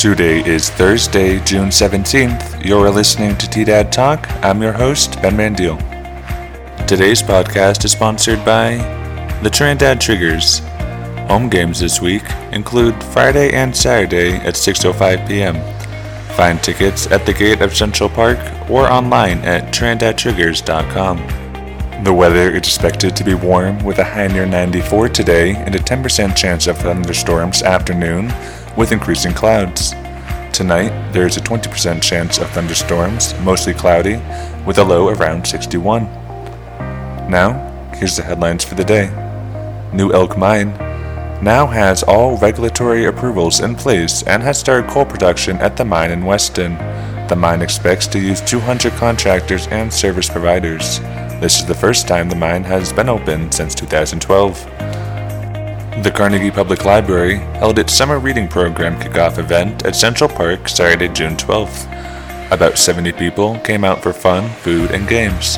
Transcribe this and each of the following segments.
Today is Thursday, June 17th. You're listening to T Dad Talk. I'm your host, Ben Mandiel. Today's podcast is sponsored by the Trinidad Triggers. Home games this week include Friday and Saturday at 6:05 p.m. Find tickets at the gate of Central Park or online at trinidadtriggers.com. The weather is expected to be warm with a high near 94 today and a 10% chance of thunderstorms afternoon with increasing clouds. Tonight, there is a 20% chance of thunderstorms, mostly cloudy, with a low around 61. Now, here's the headlines for the day. New Elk Mine now has all regulatory approvals in place and has started coal production at the mine in Weston. The mine expects to use 200 contractors and service providers. This is the first time the mine has been open since 2012. The Carnegie Public Library held its summer reading program kickoff event at Central Park Saturday, June 12th. About 70 people came out for fun, food, and games.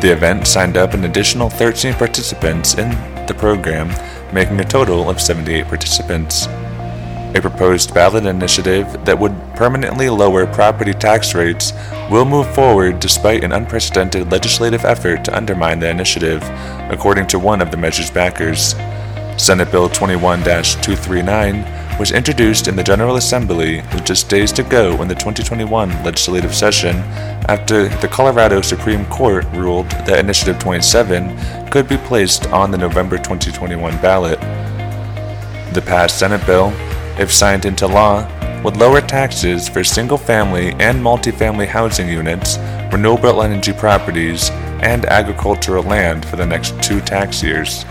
The event signed up an additional 13 participants in the program, making a total of 78 participants. A proposed ballot initiative that would permanently lower property tax rates will move forward despite an unprecedented legislative effort to undermine the initiative, according to one of the measure's backers. Senate Bill 21 239 was introduced in the General Assembly with just days to go in the 2021 legislative session after the Colorado Supreme Court ruled that Initiative 27 could be placed on the November 2021 ballot. The passed Senate bill, if signed into law, would lower taxes for single family and multifamily housing units, renewable energy properties, and agricultural land for the next two tax years.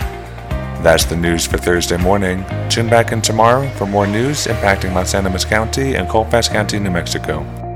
That's the news for Thursday morning. Tune back in tomorrow for more news impacting Los Animas County and Colfax County, New Mexico.